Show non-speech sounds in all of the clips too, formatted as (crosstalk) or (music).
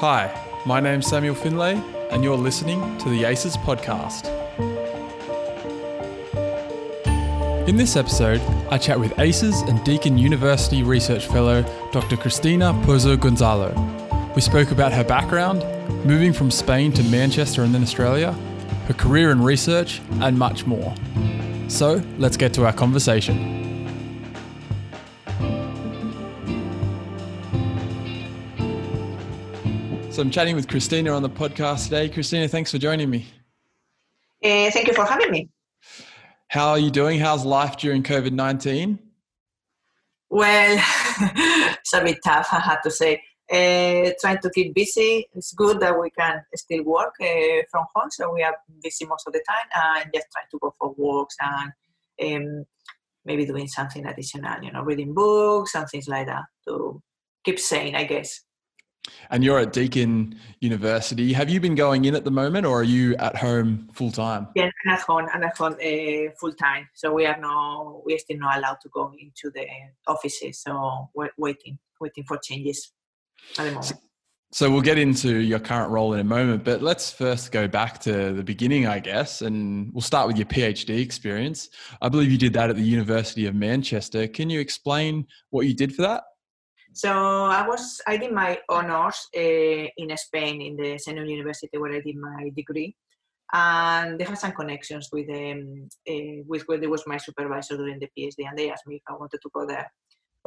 Hi, my name's Samuel Findlay, and you're listening to the ACES podcast. In this episode, I chat with ACES and Deakin University Research Fellow Dr. Cristina Pozo Gonzalo. We spoke about her background, moving from Spain to Manchester and then Australia, her career in research, and much more. So, let's get to our conversation. So I'm chatting with Cristina on the podcast today. Cristina, thanks for joining me. Uh, thank you for having me. How are you doing? How's life during COVID 19? Well, (laughs) it's a bit tough, I have to say. Uh, trying to keep busy. It's good that we can still work uh, from home, so we are busy most of the time and just trying to go for walks and um, maybe doing something additional, you know, reading books and things like that to keep sane, I guess. And you're at Deakin University. Have you been going in at the moment, or are you at home full time? Yeah, I'm at home. I'm at home uh, full time. So we are no, we are still not allowed to go into the offices. So we're waiting, waiting for changes at the moment. So we'll get into your current role in a moment, but let's first go back to the beginning, I guess, and we'll start with your PhD experience. I believe you did that at the University of Manchester. Can you explain what you did for that? So I was I did my honors uh, in Spain in the same university where I did my degree, and they had some connections with um, uh, with where there was my supervisor during the PhD, and they asked me if I wanted to go there.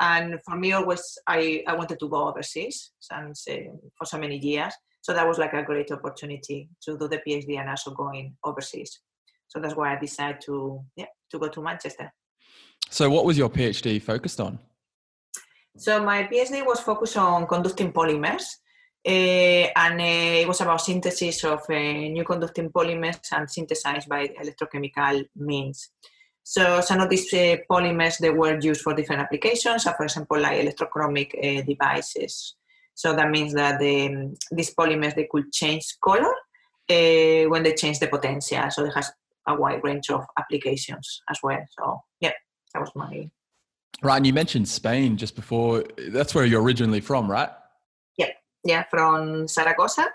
And for me, always I, I wanted to go overseas since uh, for so many years. So that was like a great opportunity to do the PhD and also going overseas. So that's why I decided to yeah to go to Manchester. So what was your PhD focused on? So my PhD was focused on conducting polymers, uh, and uh, it was about synthesis of uh, new conducting polymers and synthesized by electrochemical means. So some of these polymers they were used for different applications, so for example, like electrochromic devices. So that means that the, these polymers they could change color when they change the potential. So it has a wide range of applications as well. So yeah, that was my Right, and you mentioned Spain just before. That's where you're originally from, right? Yeah, yeah, from Zaragoza.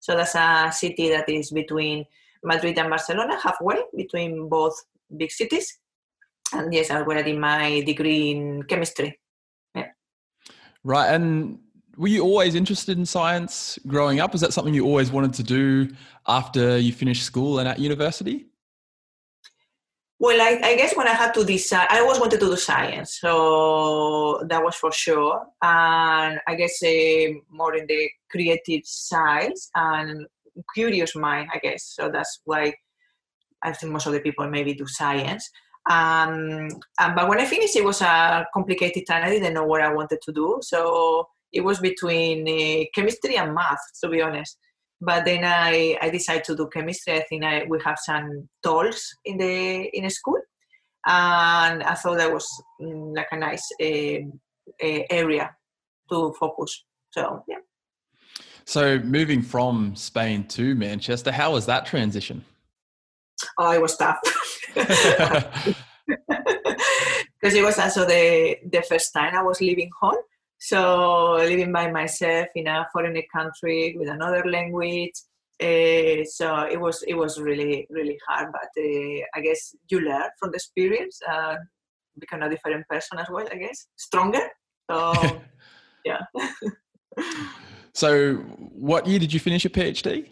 So that's a city that is between Madrid and Barcelona, halfway between both big cities. And yes, I already my degree in chemistry. Yeah. Right, and were you always interested in science growing up? Was that something you always wanted to do after you finished school and at university? Well, I, I, guess when I had to decide, I always wanted to do science, so that was for sure. And I guess uh, more in the creative side and curious mind, I guess. So that's why I think most of the people maybe do science. Um, and, but when I finished, it was a complicated time. I didn't know what I wanted to do, so it was between uh, chemistry and math, to be honest but then I, I decided to do chemistry. I think I, we have some tolls in the in school, and I thought that was mm, like a nice uh, uh, area to focus. So yeah. So moving from Spain to Manchester, how was that transition? Oh, it was tough. (laughs) (laughs) Because it was also the the first time I was leaving home so living by myself in a foreign country with another language, uh, so it was it was really really hard. But uh, I guess you learn from the experience, uh, become a different person as well. I guess stronger. So (laughs) yeah. (laughs) so, what year did you finish your PhD?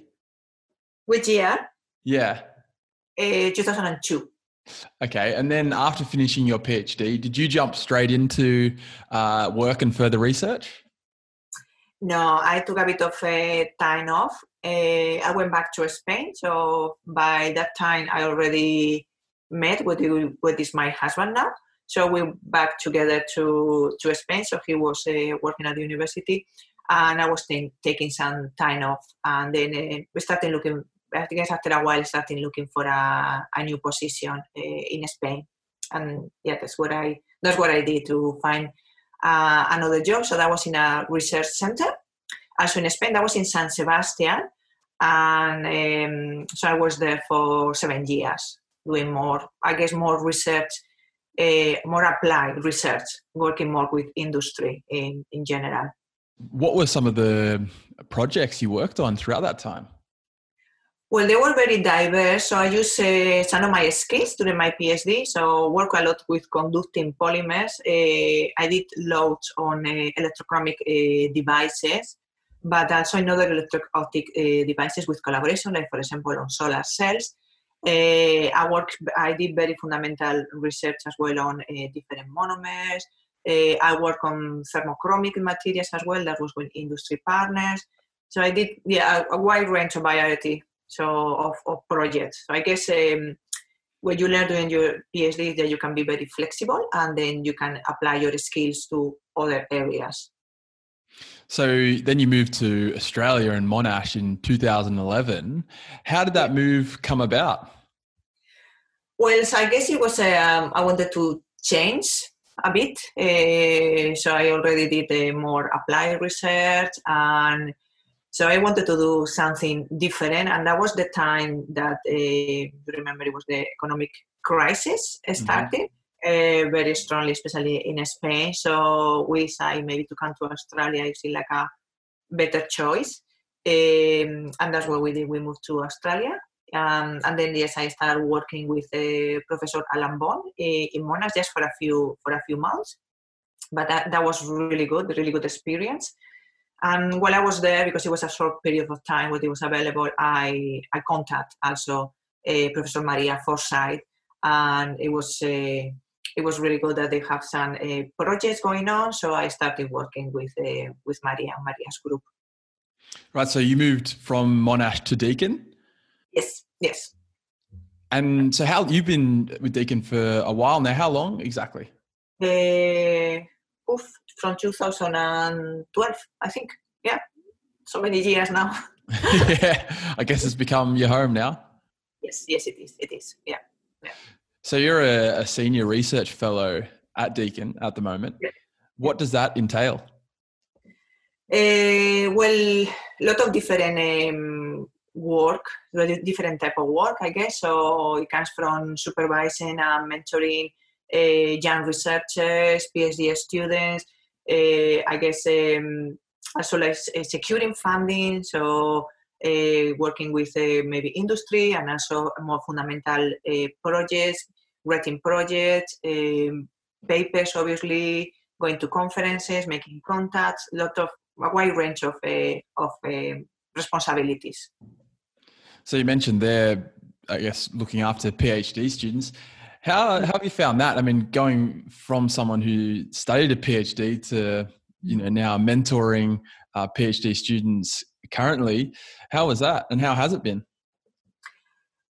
Which year? Yeah. Uh, 2002. Okay, and then after finishing your PhD, did you jump straight into uh, work and further research? No, I took a bit of a time off. Uh, I went back to Spain, so by that time I already met with with is my husband now. So we back together to to Spain. So he was uh, working at the university, and I was t- taking some time off, and then uh, we started looking I guess after a while starting looking for a, a new position uh, in Spain. And yeah, that's what I that's what I did to find uh, another job. So that was in a research center. Also in Spain, that was in San Sebastian, and um, so I was there for seven years doing more, I guess, more research, uh, more applied research, working more with industry in in general. What were some of the projects you worked on throughout that time? Well, they were very diverse. So I used uh, some of my skills during my PhD. So work a lot with conducting polymers. Uh, I did loads on uh, electrochromic uh, devices, but also in other electro-optic uh, devices with collaboration, like for example on solar cells. Uh, I work. I did very fundamental research as well on different monomers. I work on thermochromic materials as well. That was with industry partners. So I did yeah a, a wide range of variety so of, of projects. So I guess um, what you learn during your PhD is that you can be very flexible and then you can apply your skills to other areas. So then you moved to Australia and Monash in 2011. How did that move come about? Well, so I guess it was um, I wanted to change a bit. Uh, so I already did uh, more applied research and so I wanted to do something different, and that was the time that uh, remember it was the economic crisis started mm-hmm. uh, very strongly, especially in Spain. So we decided maybe to come to Australia is like a better choice, um, and that's what we did. We moved to Australia, um, and then yes, I started working with uh, Professor Alan Bond uh, in Monash just for a few for a few months. But that, that was really good, really good experience. And while I was there, because it was a short period of time when it was available, I, I contacted also uh, Professor Maria Forsyth, and it was uh, it was really good that they have some uh, projects going on. So I started working with uh, with Maria and Maria's group. Right. So you moved from Monash to Deakin. Yes. Yes. And so, how you've been with Deakin for a while now? How long exactly? Uh, oof, from 2012, I think. Yeah, so many years now. (laughs) yeah, I guess it's become your home now. Yes, yes, it is. It is. Yeah. yeah. So you're a, a senior research fellow at Deakin at the moment. Yeah. What does that entail? Uh, well, a lot of different um, work, different type of work, I guess. So it comes from supervising and mentoring uh, young researchers, PhD students, I guess um, as well as uh, securing funding, so uh, working with maybe industry and also more fundamental projects, writing projects, um, papers, obviously, going to conferences, making contacts, a lot of a wide range of of responsibilities. So you mentioned there, I guess, looking after PhD students. How, how have you found that? I mean, going from someone who studied a PhD to you know now mentoring uh, PhD students currently, how was that, and how has it been?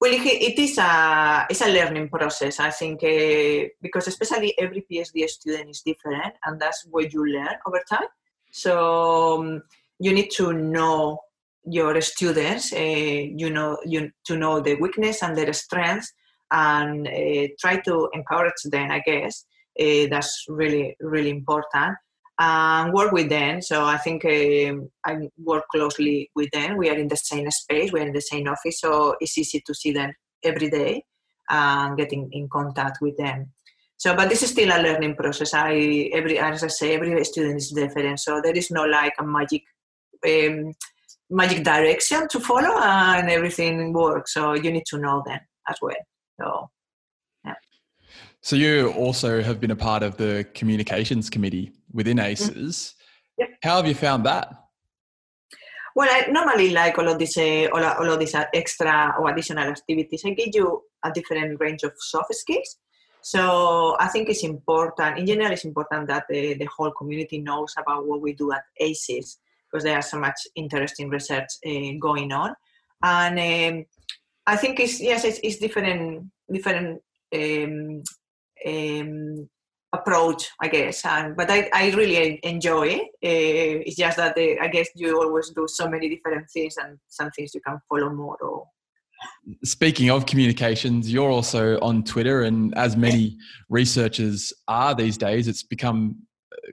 Well, it is a it's a learning process. I think uh, because especially every PhD student is different, and that's what you learn over time. So um, you need to know your students. Uh, you know you to know the weakness and their strengths, and uh, try to encourage them, I guess. Uh, that's really, really important. And work with them. So I think um, I work closely with them. We are in the same space, we're in the same office, so it's easy to see them every day and getting in contact with them. So, but this is still a learning process. I every as I say, every student is different. So there is no like a magic um, magic direction to follow, and everything works. So you need to know them as well. So, yeah. So you also have been a part of the communications committee within mm-hmm. ACES. Yep. How have you found that? Well, I normally like all of these, uh, all, all of these extra or additional activities. I give you a different range of soft skills. So I think it's important. In general, it's important that the, the whole community knows about what we do at ACES because there are so much interesting research uh, going on. And um, I think it's yes, it's, it's different different um, um, approach, I guess. And but I, I really enjoy it. Uh, it's just that uh, I guess you always do so many different things, and some things you can follow more. Or speaking of communications, you're also on Twitter, and as many (laughs) researchers are these days, it's become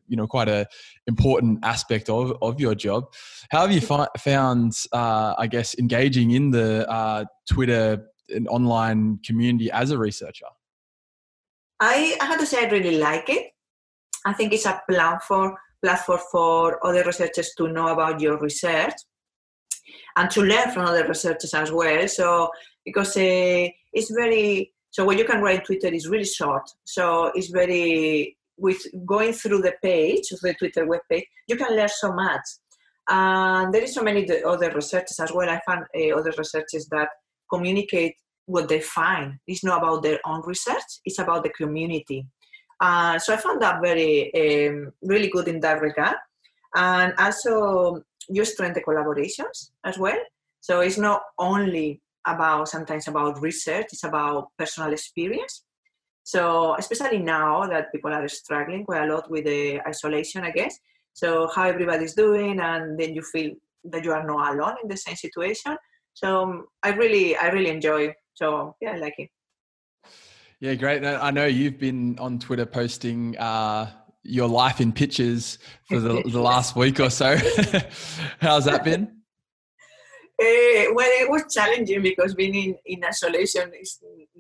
you know quite a important aspect of, of your job. How have you fi- found, uh, I guess, engaging in the uh, Twitter and online community as a researcher? I, I have to say I really like it. I think it's a platform platform for other researchers to know about your research and to learn from other researchers as well. So because uh, it's very so what you can write Twitter is really short. So it's very with going through the page of the Twitter webpage, you can learn so much. And there is so many other researchers as well. I found uh, other researchers that communicate what they find. It's not about their own research; it's about the community. Uh, so I found that very um, really good in that regard. And also, you strengthen collaborations as well. So it's not only about sometimes about research; it's about personal experience. So especially now that people are struggling quite a lot with the isolation, I guess. So how everybody's doing, and then you feel that you are not alone in the same situation. So um, I really, I really enjoy. So yeah, I like it. Yeah, great. I know you've been on Twitter posting uh, your life in pictures for the, the (laughs) last week or so. (laughs) How's that been? Uh, well, it was challenging because being in, in isolation is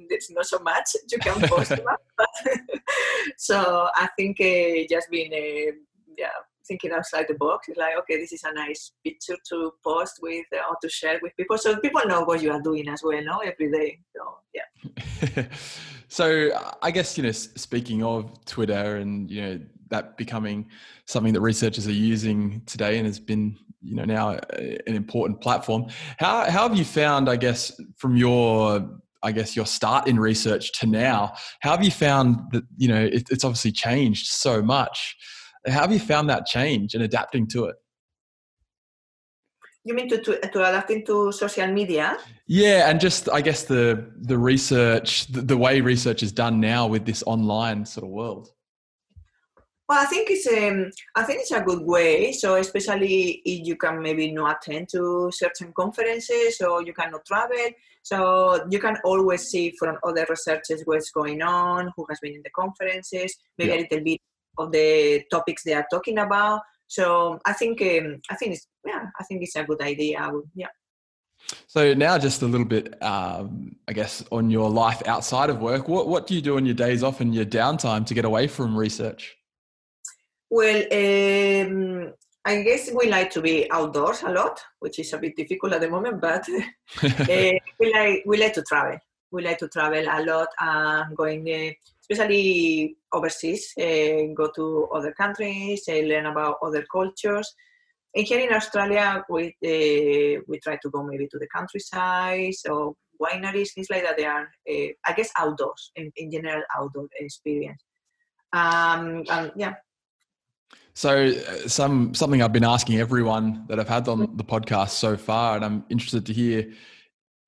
there's not so much. You can post (laughs) about. (laughs) so I think uh, just being uh, yeah thinking outside the box is like okay this is a nice picture to post with uh, or to share with people. So people know what you are doing as well no every day. So yeah. (laughs) So i guess you know speaking of twitter and you know that becoming something that researchers are using today and has been you know now uh, an important platform how how have you found i guess from your I guess your start in research to now, how have you found that you know it, it's obviously changed so much? How have you found that change and adapting to it? You mean to, to, to adapting to social media? Yeah, and just I guess the the research, the, the way research is done now with this online sort of world. Well, I think it's um, I think it's a good way. So especially if you can maybe not attend to certain conferences or you cannot travel, so you can always see from other researchers what's going on, who has been in the conferences, maybe yeah. a little bit of the topics they are talking about. So I think um, I think it's yeah I think it's a good idea. Yeah. So now, just a little bit, um, I guess, on your life outside of work. What what do you do on your days off and your downtime to get away from research? Well, um, I guess we like to be outdoors a lot, which is a bit difficult at the moment, but uh, (laughs) (laughs) we like we like to travel. We like to travel a lot and going, uh, especially overseas, uh, go to other countries, uh, learn about other cultures. And here in Australia, we uh, we try to go maybe to the countryside or wineries, things like that. They are, uh, I guess, outdoors in, in general, outdoor experience. Um, and yeah, so, uh, some something I've been asking everyone that I've had on the podcast so far, and I'm interested to hear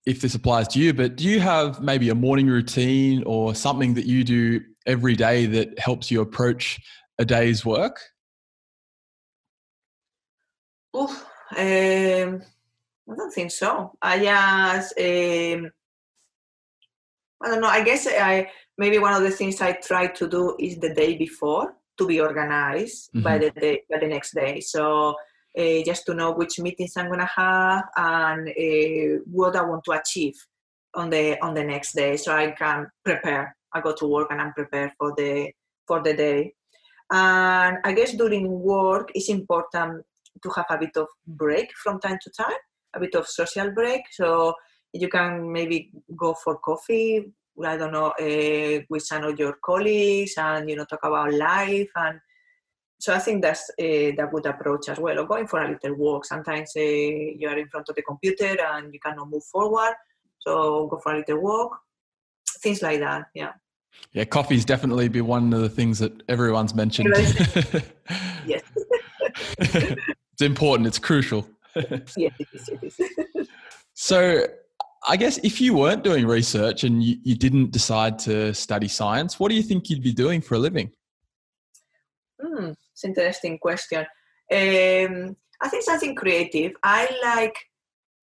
if this applies to you. But do you have maybe a morning routine or something that you do every day that helps you approach a day's work? Oh, um, I don't think so. I just, um, I don't know. I guess I maybe one of the things I try to do is the day before to be organized mm-hmm. by the day, by the next day. So uh, just to know which meetings I'm gonna have and uh, what I want to achieve on the on the next day, so I can prepare. I go to work and I'm prepared for the for the day. And I guess during work, it's important to have a bit of break from time to time, a bit of social break. So you can maybe go for coffee I don't know, uh, with some of your colleagues and, you know, talk about life. And so I think that's uh, that good approach as well. Or going for a little walk. Sometimes uh, you are in front of the computer and you cannot move forward. So go for a little walk. Things like that. Yeah. Yeah, coffee's definitely be one of the things that everyone's mentioned. (laughs) yes. it's important. It's crucial. (laughs) yes, it is. It is. so I guess if you weren't doing research and you, you, didn't decide to study science, what do you think you'd be doing for a living? Hmm, it's an interesting question. Um, I think something creative. I like,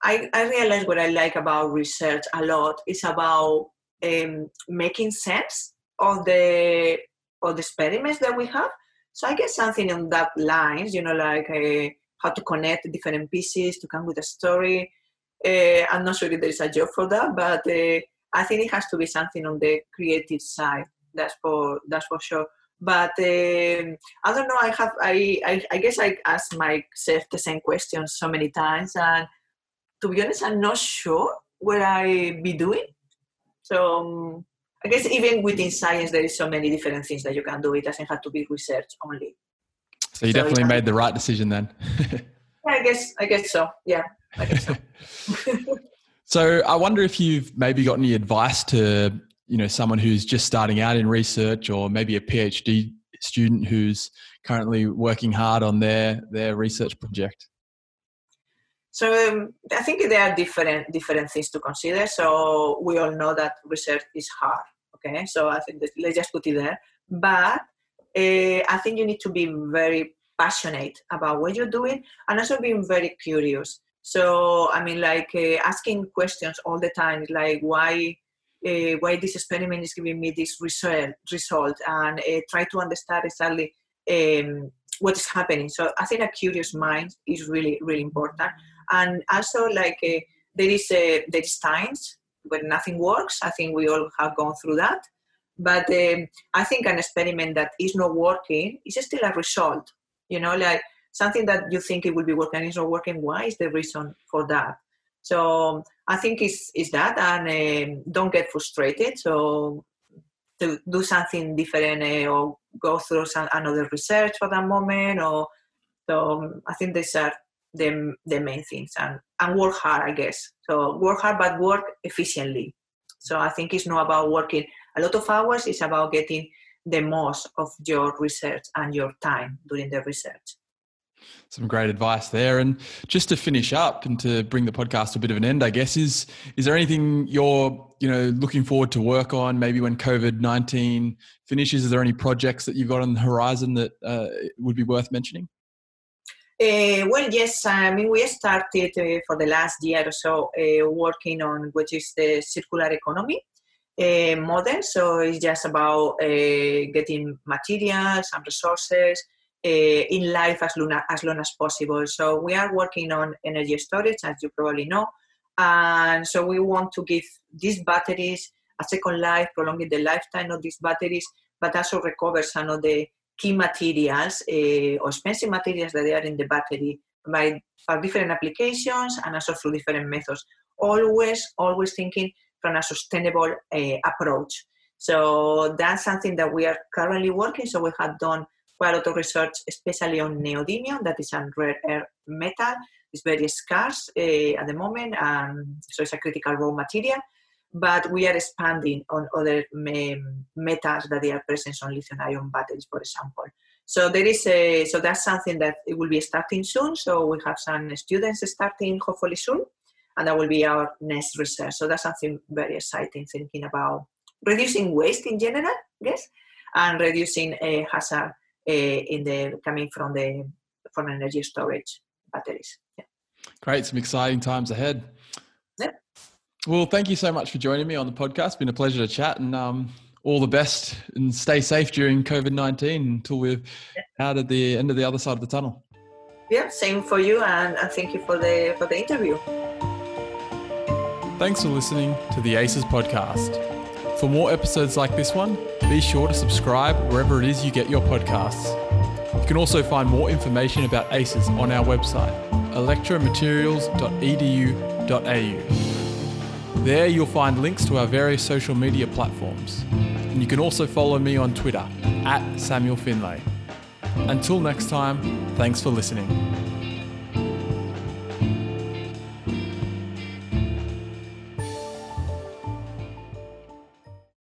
I, I realize what I like about research a lot is about um, making sense of the of the experiments that we have. So I guess something on that lines, you know, like uh, how to connect different pieces to come with a story uh, I'm not sure if there is a job for that, but uh, I think it has to be something on the creative side. That's for that's for sure. but um, I don't know. I have I, I I guess I asked myself the same question so many times, and to be honest, I'm not sure what I be doing. So um, I guess even within science, there is so many different things that you can do. It doesn't have to be research only. So you so definitely made the right decision then. (laughs) I guess I guess so. Yeah, So. (laughs) so I wonder if you've maybe got any advice to you know someone who's just starting out in research or maybe a phd student who's currently working hard on their their research project? So um, i think there are different different things to consider. So we all know that research is hard okay? So i think let's just put it there. But uh, i think you need to be very passionate about what you're doing and also being very curious so i mean like uh, asking questions all the time like why uh, why this experiment is giving me this result, result and uh, try to understand exactly um, what is happening. So I think a curious mind is really, really important. And also, like, uh, there is uh, there is times when nothing works. I think we all have gone through that. But um, I think an experiment that is not working is still a result. You know, like something that you think it will be working is not working. Why is the reason for that? So I think it's, it's that, and um, don't get frustrated. So to do something different uh, or go through some, another research for that moment, or so um, I think these are the, the main things, and and work hard, I guess. So work hard, but work efficiently. So I think it's not about working a lot of hours; it's about getting the most of your research and your time during the research. Some great advice there. And just to finish up and to bring the podcast to a bit of an end, I guess, is is there anything you're, you know, looking forward to work on maybe when COVID nineteen finishes? Is there any projects that you've got on the horizon that uh, would be worth mentioning? Uh, well, yes. I mean, we started uh, for the last year or so uh, working on which is the circular economy model. So it's just about getting materials and resources in life as long, as long as possible. So we are working on energy storage, as you probably know. And so we want to give these batteries a second life, prolonging the lifetime of these batteries, but also recover some of the key materials uh, or expensive materials that they are in the battery by for different applications and also through different methods. Always, always thinking from a sustainable uh, approach. So that's something that we are currently working. So we have done quite a lot of research, especially on neodymium, that is a rare earth metal. It's very scarce uh, at the moment, um, so it's a critical raw material. But we are expanding on other um, metals that they are present on lithium-ion batteries, for example. So there is a, so that's something that it will be starting soon. So we have some students starting hopefully soon, and that will be our next research. So that's something very exciting, thinking about reducing waste in general, yes, and reducing uh, hazard in the coming from the from energy storage batteries. Yeah. Great, some exciting times ahead. Yeah. Well, thank you so much for joining me on the podcast. It's been a pleasure to chat, and um, all the best and stay safe during COVID nineteen until we're yeah. out at the end of the other side of the tunnel. Yeah, same for you, and, and thank you for the for the interview. Thanks for listening to the ACES podcast. For more episodes like this one, be sure to subscribe wherever it is you get your podcasts. You can also find more information about ACES on our website, electromaterials.edu.au. There you'll find links to our various social media platforms. And you can also follow me on Twitter, at Samuel Findlay. Until next time, thanks for listening.